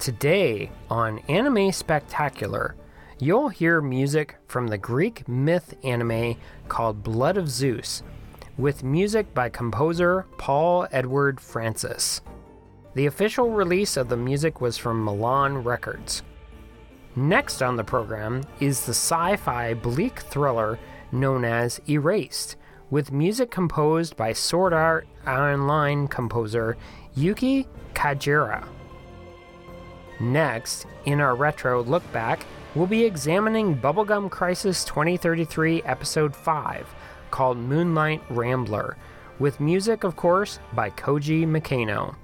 Today on Anime Spectacular, you'll hear music from the Greek myth anime called Blood of Zeus, with music by composer Paul Edward Francis. The official release of the music was from Milan Records. Next on the program is the sci fi bleak thriller known as Erased, with music composed by Sword Art Online composer Yuki Kajiura. Next, in our retro look back, we'll be examining Bubblegum Crisis 2033 Episode 5, called Moonlight Rambler, with music, of course, by Koji Makaino.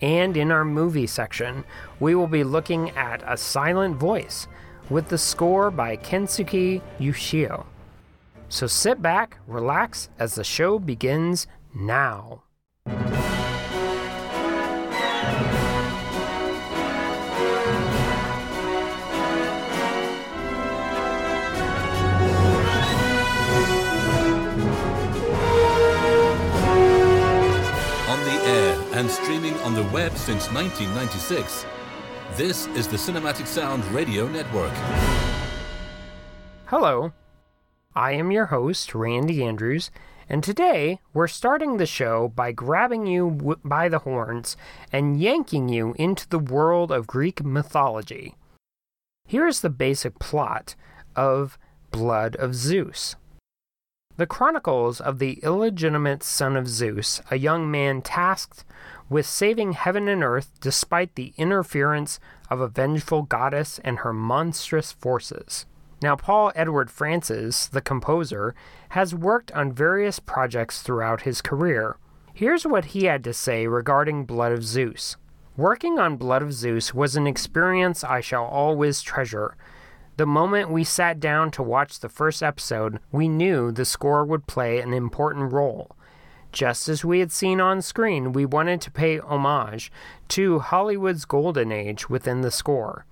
And in our movie section, we will be looking at A Silent Voice, with the score by Kensuke Ushio. So sit back, relax, as the show begins now. And streaming on the web since 1996. This is the Cinematic Sound Radio Network. Hello, I am your host, Randy Andrews, and today we're starting the show by grabbing you w- by the horns and yanking you into the world of Greek mythology. Here's the basic plot of Blood of Zeus. The chronicles of the illegitimate son of Zeus, a young man tasked with saving heaven and earth despite the interference of a vengeful goddess and her monstrous forces. Now, Paul Edward Francis, the composer, has worked on various projects throughout his career. Here's what he had to say regarding Blood of Zeus. Working on Blood of Zeus was an experience I shall always treasure. The moment we sat down to watch the first episode, we knew the score would play an important role. Just as we had seen on screen, we wanted to pay homage to Hollywood's golden age within the score,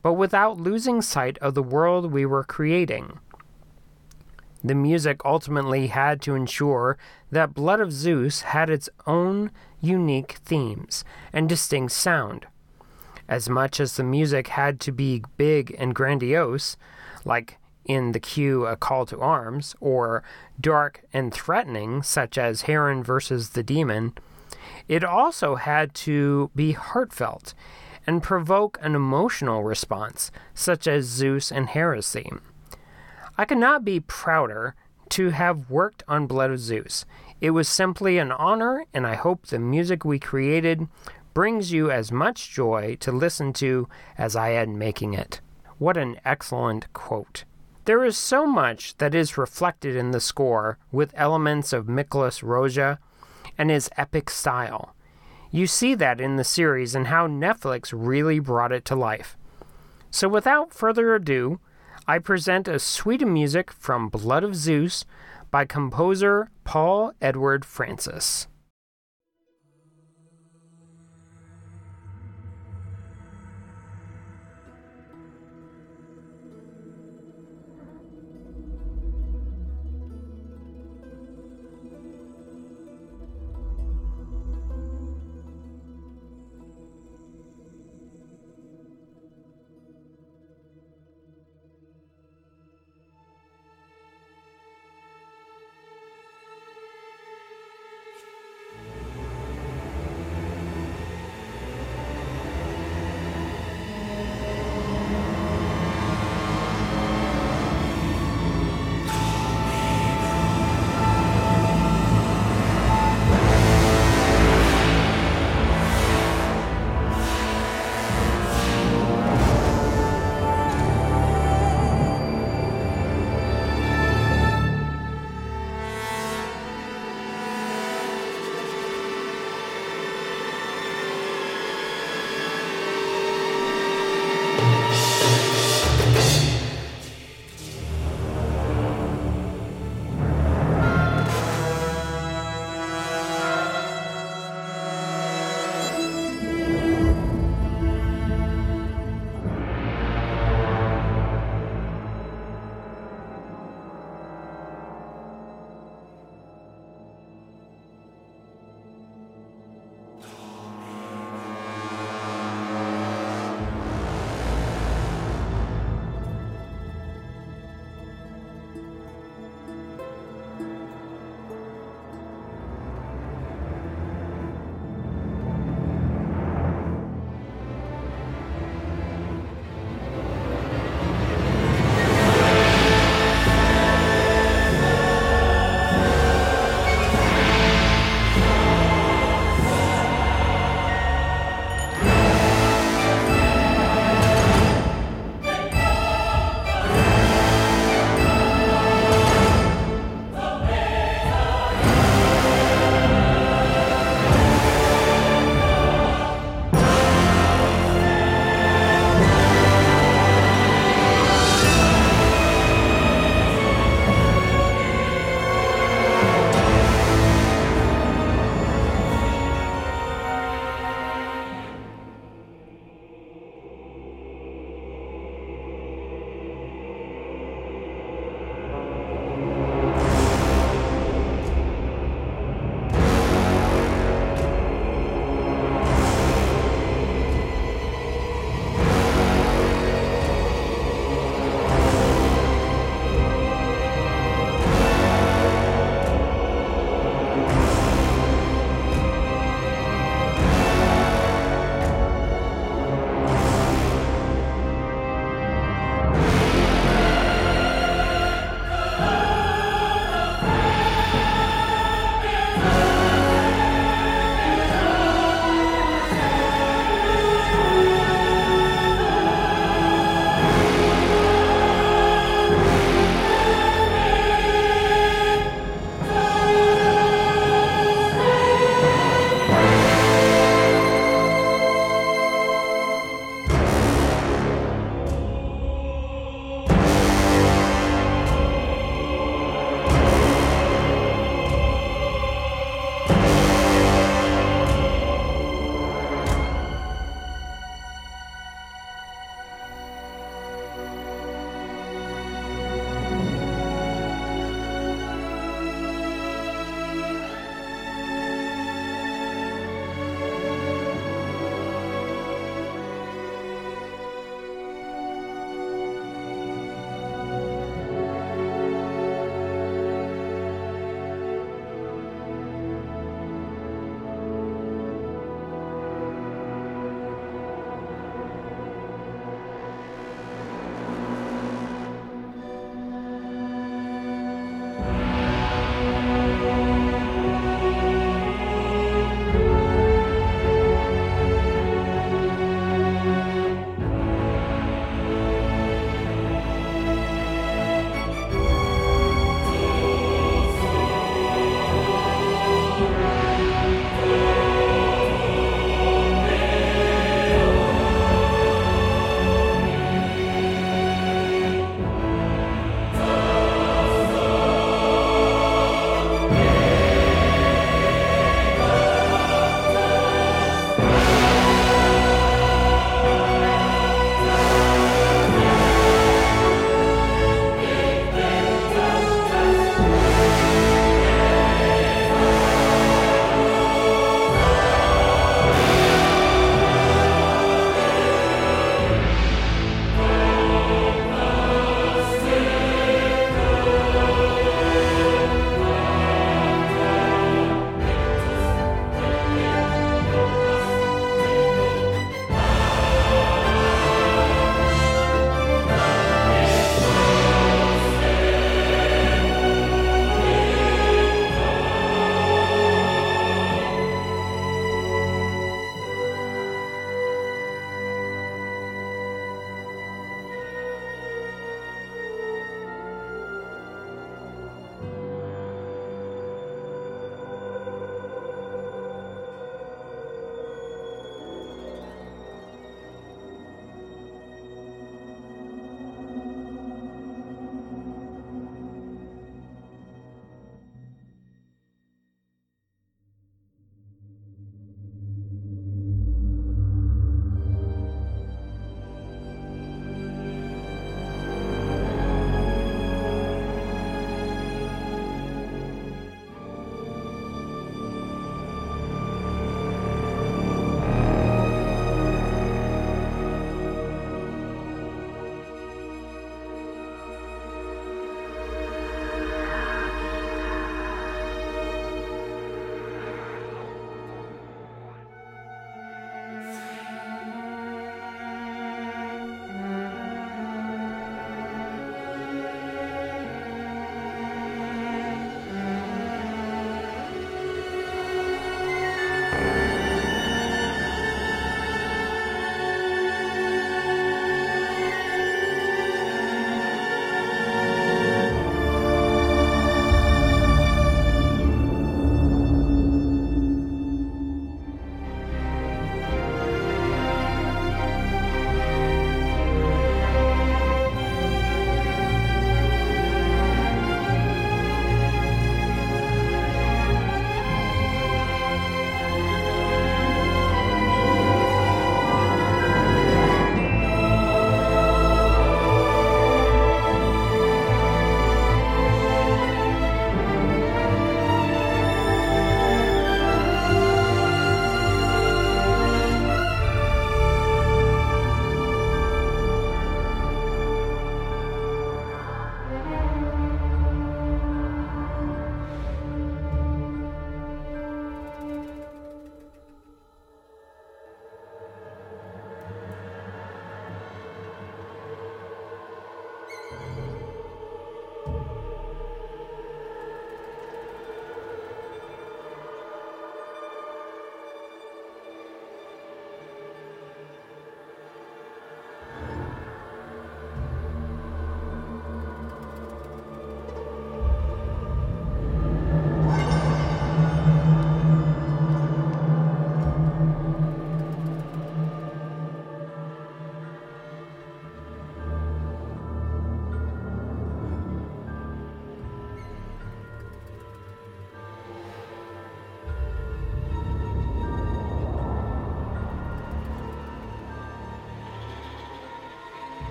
but without losing sight of the world we were creating. The music ultimately had to ensure that Blood of Zeus had its own unique themes and distinct sound. As much as the music had to be big and grandiose, like in the cue A Call to Arms, or dark and threatening, such as Heron versus the Demon, it also had to be heartfelt and provoke an emotional response, such as Zeus and Heresy. I could not be prouder to have worked on Blood of Zeus. It was simply an honor, and I hope the music we created brings you as much joy to listen to as I had making it. What an excellent quote. There is so much that is reflected in the score with elements of Miklos Rozsa and his epic style. You see that in the series and how Netflix really brought it to life. So without further ado, I present a suite of music from Blood of Zeus by composer Paul Edward Francis.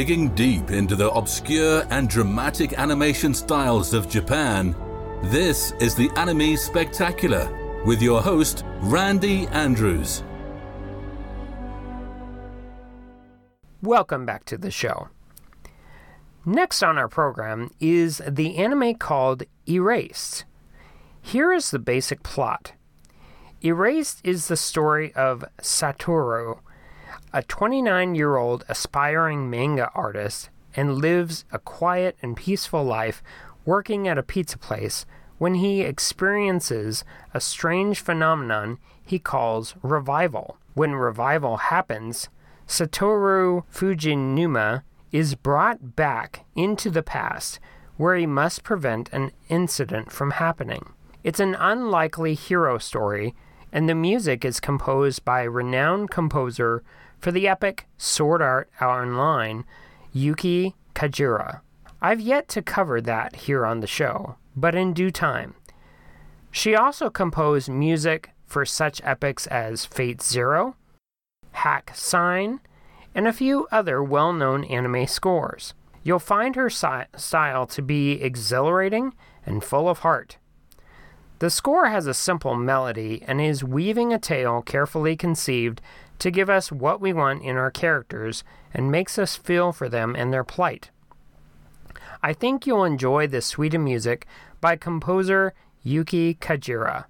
Digging deep into the obscure and dramatic animation styles of Japan, this is the Anime Spectacular with your host, Randy Andrews. Welcome back to the show. Next on our program is the anime called Erased. Here is the basic plot Erased is the story of Satoru, a 29 year old aspiring manga artist, and lives a quiet and peaceful life working at a pizza place when he experiences a strange phenomenon he calls revival. When revival happens, Satoru Fujinuma is brought back into the past where he must prevent an incident from happening. It's an unlikely hero story and the music is composed by renowned composer for the epic Sword Art Online, Yuki Kajiura. I've yet to cover that here on the show, but in due time. She also composed music for such epics as Fate Zero, Hack Sign, and a few other well known anime scores. You'll find her si- style to be exhilarating and full of heart. The score has a simple melody and is weaving a tale carefully conceived to give us what we want in our characters and makes us feel for them and their plight. I think you'll enjoy this suite of music by composer Yuki Kajiura.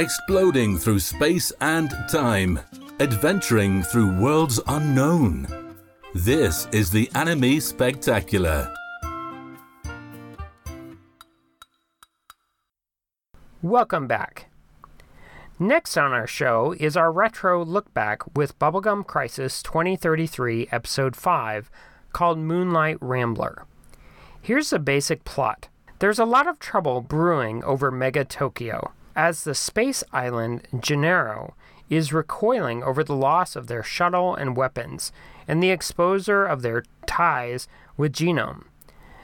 Exploding through space and time, adventuring through worlds unknown. This is the Anime Spectacular. Welcome back. Next on our show is our retro look back with Bubblegum Crisis 2033, Episode 5, called Moonlight Rambler. Here's the basic plot there's a lot of trouble brewing over Mega Tokyo, as the space island Gennaro is recoiling over the loss of their shuttle and weapons and the exposure of their ties with Genom.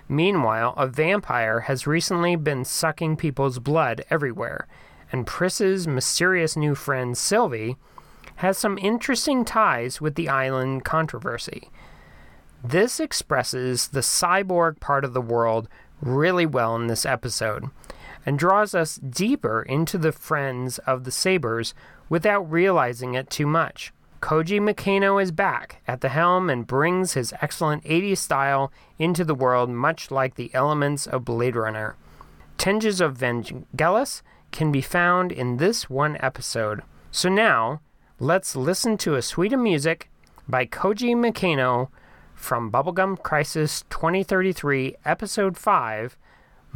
Meanwhile, a vampire has recently been sucking people's blood everywhere, and Pris's mysterious new friend Sylvie has some interesting ties with the island controversy. This expresses the cyborg part of the world really well in this episode and draws us deeper into the friends of the Sabers without realizing it too much. Koji Makaino is back at the helm and brings his excellent 80s style into the world, much like the elements of Blade Runner. Tinges of Vangelis can be found in this one episode. So now, let's listen to a suite of music by Koji Makaino from Bubblegum Crisis 2033, Episode 5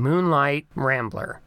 Moonlight Rambler.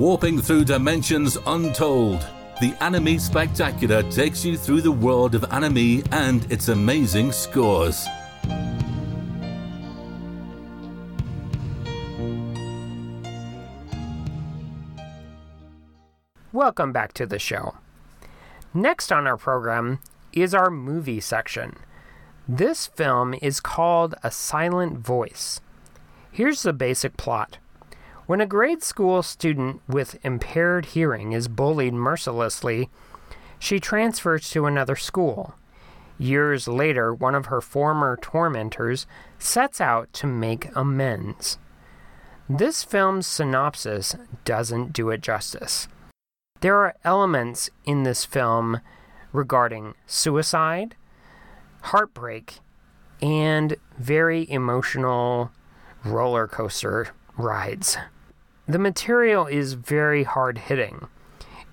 Warping through dimensions untold, the Anime Spectacular takes you through the world of anime and its amazing scores. Welcome back to the show. Next on our program is our movie section. This film is called A Silent Voice. Here's the basic plot. When a grade school student with impaired hearing is bullied mercilessly, she transfers to another school. Years later, one of her former tormentors sets out to make amends. This film's synopsis doesn't do it justice. There are elements in this film regarding suicide, heartbreak, and very emotional roller coaster rides. The material is very hard hitting.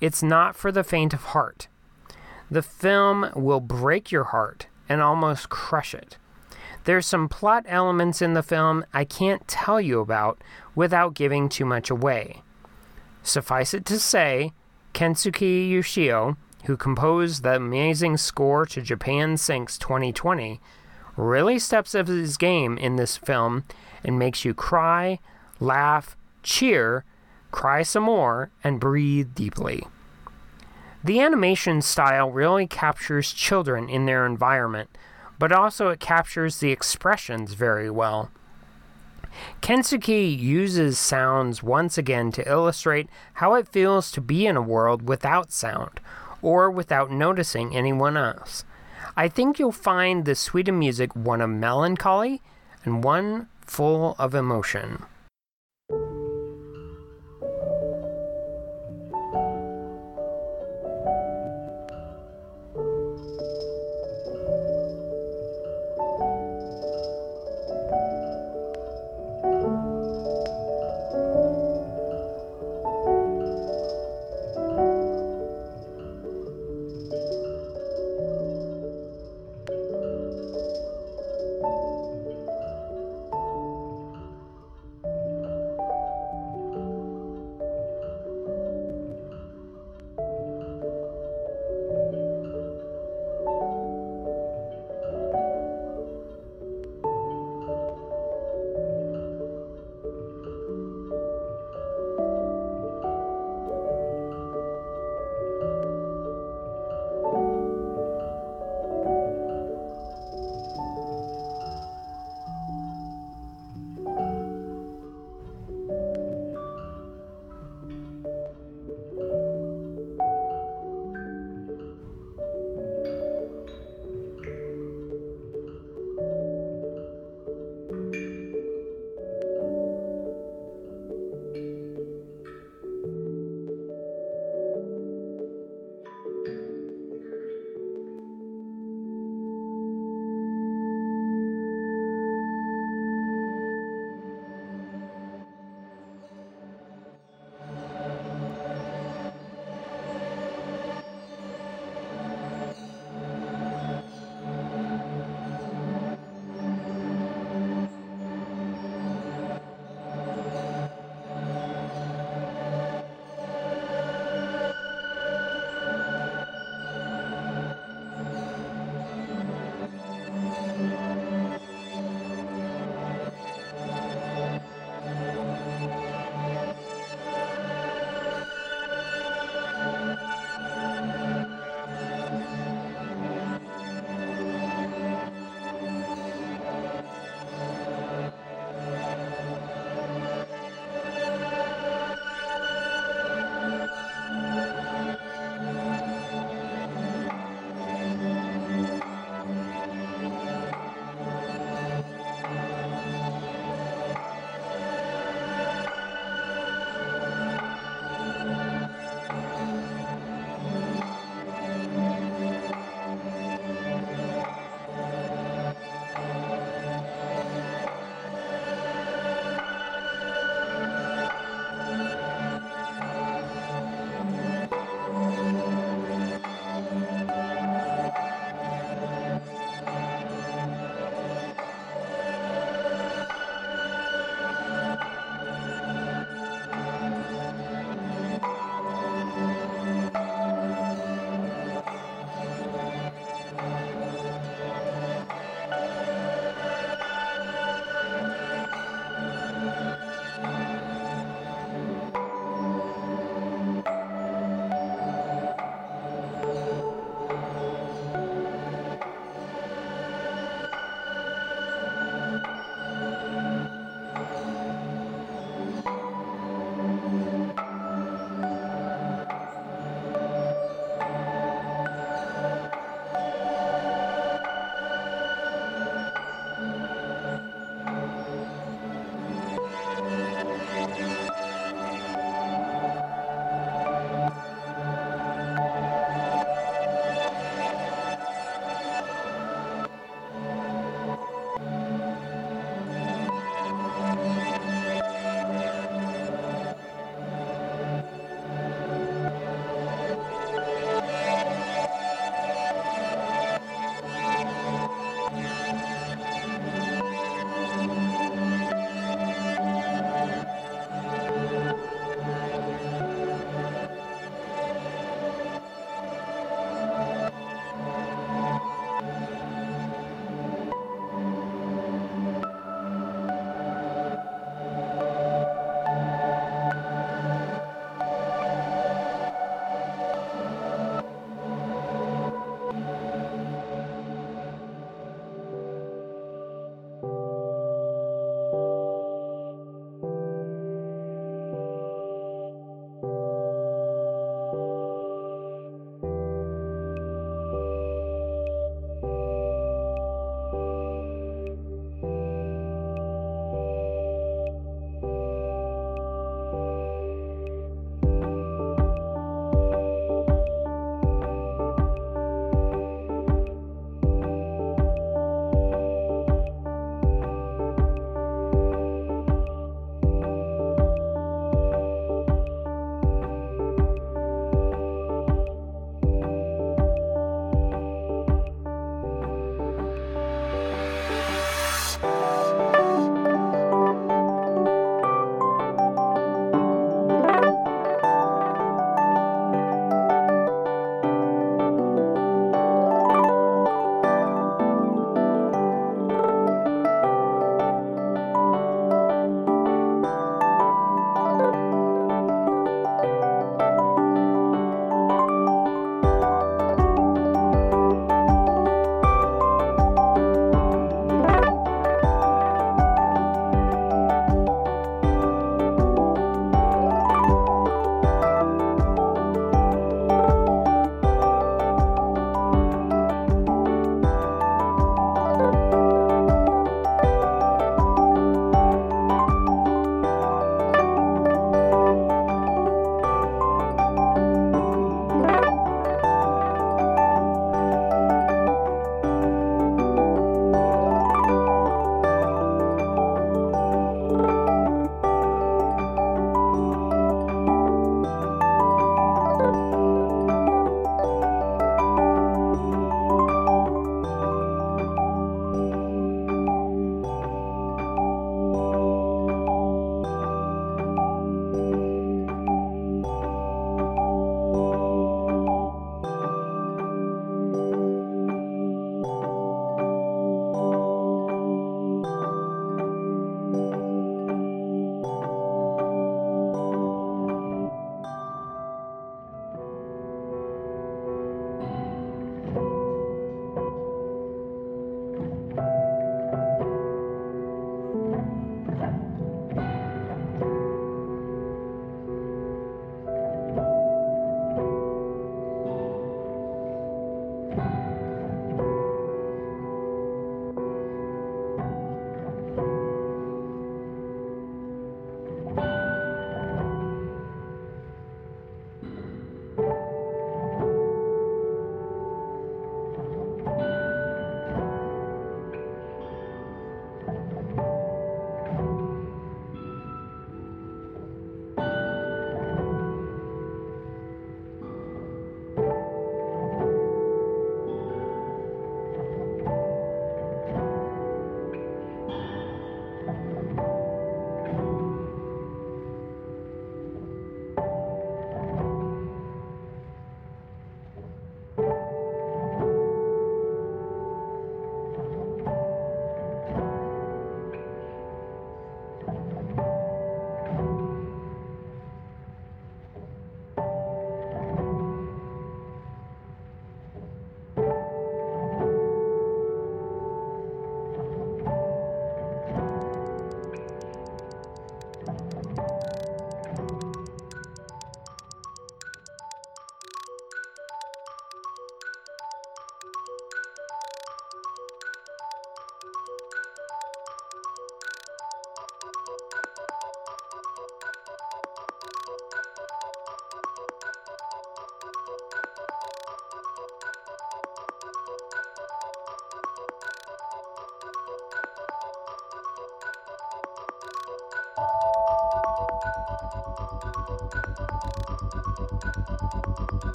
It's not for the faint of heart. The film will break your heart and almost crush it. There's some plot elements in the film I can't tell you about without giving too much away. Suffice it to say, Kensuke Ushio, who composed the amazing score to Japan Sinks 2020, really steps up his game in this film and makes you cry, laugh, cheer, cry some more, and breathe deeply. The animation style really captures children in their environment, but also it captures the expressions very well. Kensuke uses sounds once again to illustrate how it feels to be in a world without sound, or without noticing anyone else. I think you'll find the suite of music one of melancholy and one full of emotion.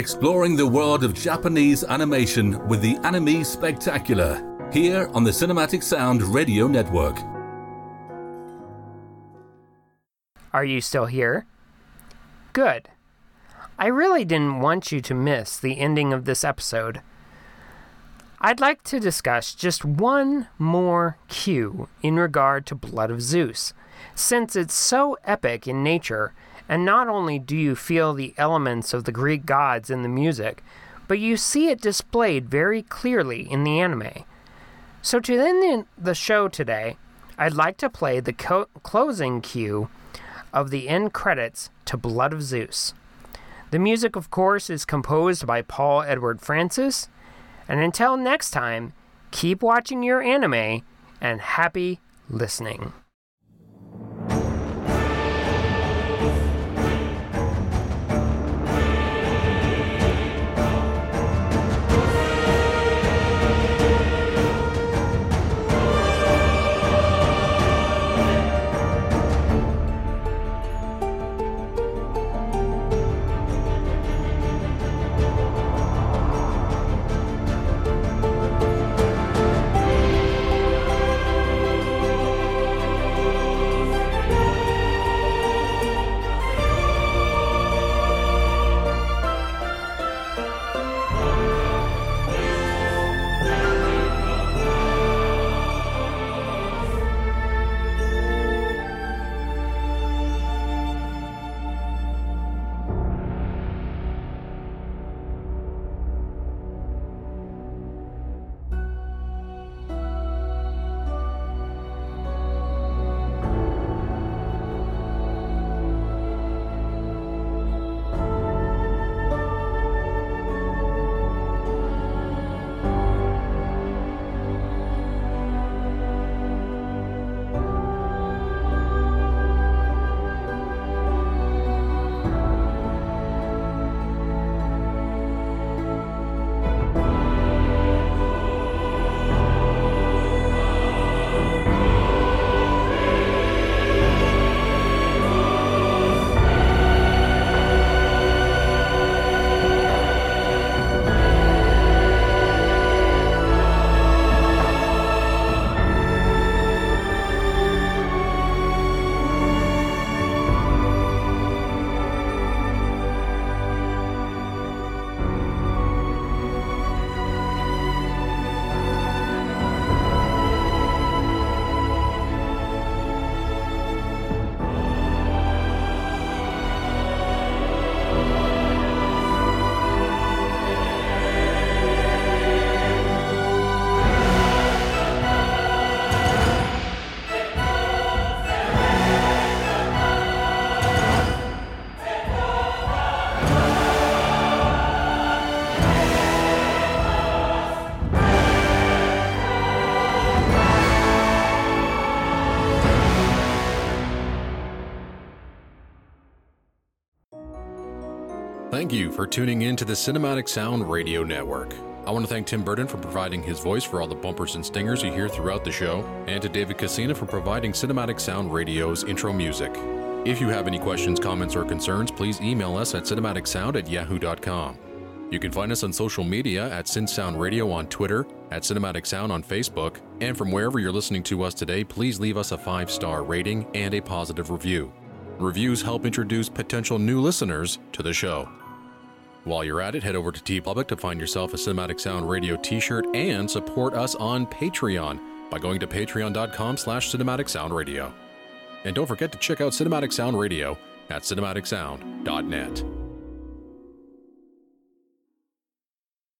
Exploring the world of Japanese animation with the Anime Spectacular, here on the Cinematic Sound Radio Network. Are you still here? Good. I really didn't want you to miss the ending of this episode. I'd like to discuss just one more cue in regard to Blood of Zeus, since it's so epic in nature, and not only do you feel the elements of the Greek gods in the music, but you see it displayed very clearly in the anime. So, to end the show today, I'd like to play the co- closing cue of the end credits to Blood of Zeus. The music, of course, is composed by Paul Edward Francis. And until next time, keep watching your anime and happy listening. For tuning in to the Cinematic Sound Radio Network. I want to thank Tim Burton for providing his voice for all the bumpers and stingers you hear throughout the show, and to David Casina for providing Cinematic Sound Radio's intro music. If you have any questions, comments, or concerns, please email us at cinematicsound at yahoo.com. You can find us on social media at Sound Radio on Twitter, at Cinematic Sound on Facebook, and from wherever you're listening to us today, please leave us a five star rating and a positive review. Reviews help introduce potential new listeners to the show. While you're at it, head over to TeePublic to find yourself a Cinematic Sound Radio t-shirt and support us on Patreon by going to patreon.com slash cinematic sound radio. And don't forget to check out Cinematic Sound Radio at cinematicsound.net.